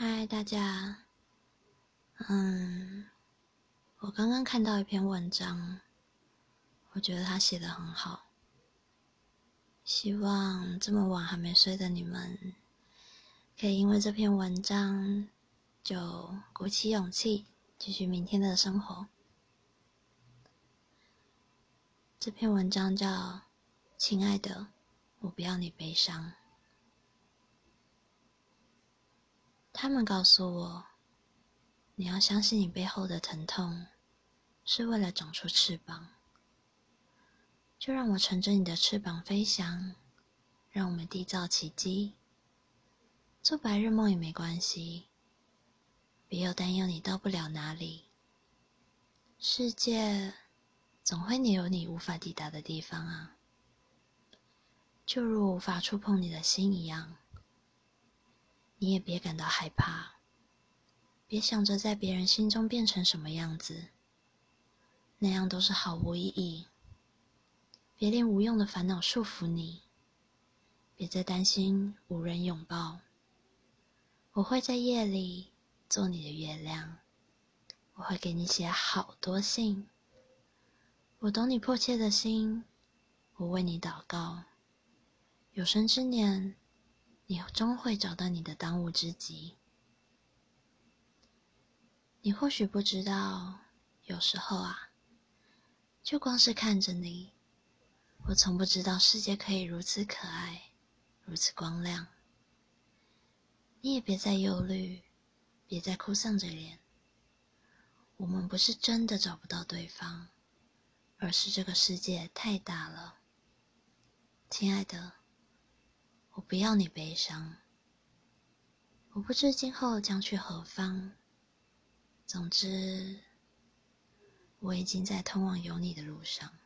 嗨，大家。嗯，我刚刚看到一篇文章，我觉得他写的很好。希望这么晚还没睡的你们，可以因为这篇文章就鼓起勇气，继续明天的生活。这篇文章叫《亲爱的，我不要你悲伤》。他们告诉我，你要相信你背后的疼痛，是为了长出翅膀。就让我乘着你的翅膀飞翔，让我们缔造奇迹。做白日梦也没关系，别有担忧你到不了哪里。世界总会有你无法抵达的地方啊，就如无法触碰你的心一样。你也别感到害怕，别想着在别人心中变成什么样子，那样都是毫无意义。别令无用的烦恼束缚你，别再担心无人拥抱。我会在夜里做你的月亮，我会给你写好多信。我懂你迫切的心，我为你祷告。有生之年。你终会找到你的当务之急。你或许不知道，有时候啊，就光是看着你，我从不知道世界可以如此可爱，如此光亮。你也别再忧虑，别再哭丧着脸。我们不是真的找不到对方，而是这个世界太大了，亲爱的。我不要你悲伤，我不知今后将去何方。总之，我已经在通往有你的路上。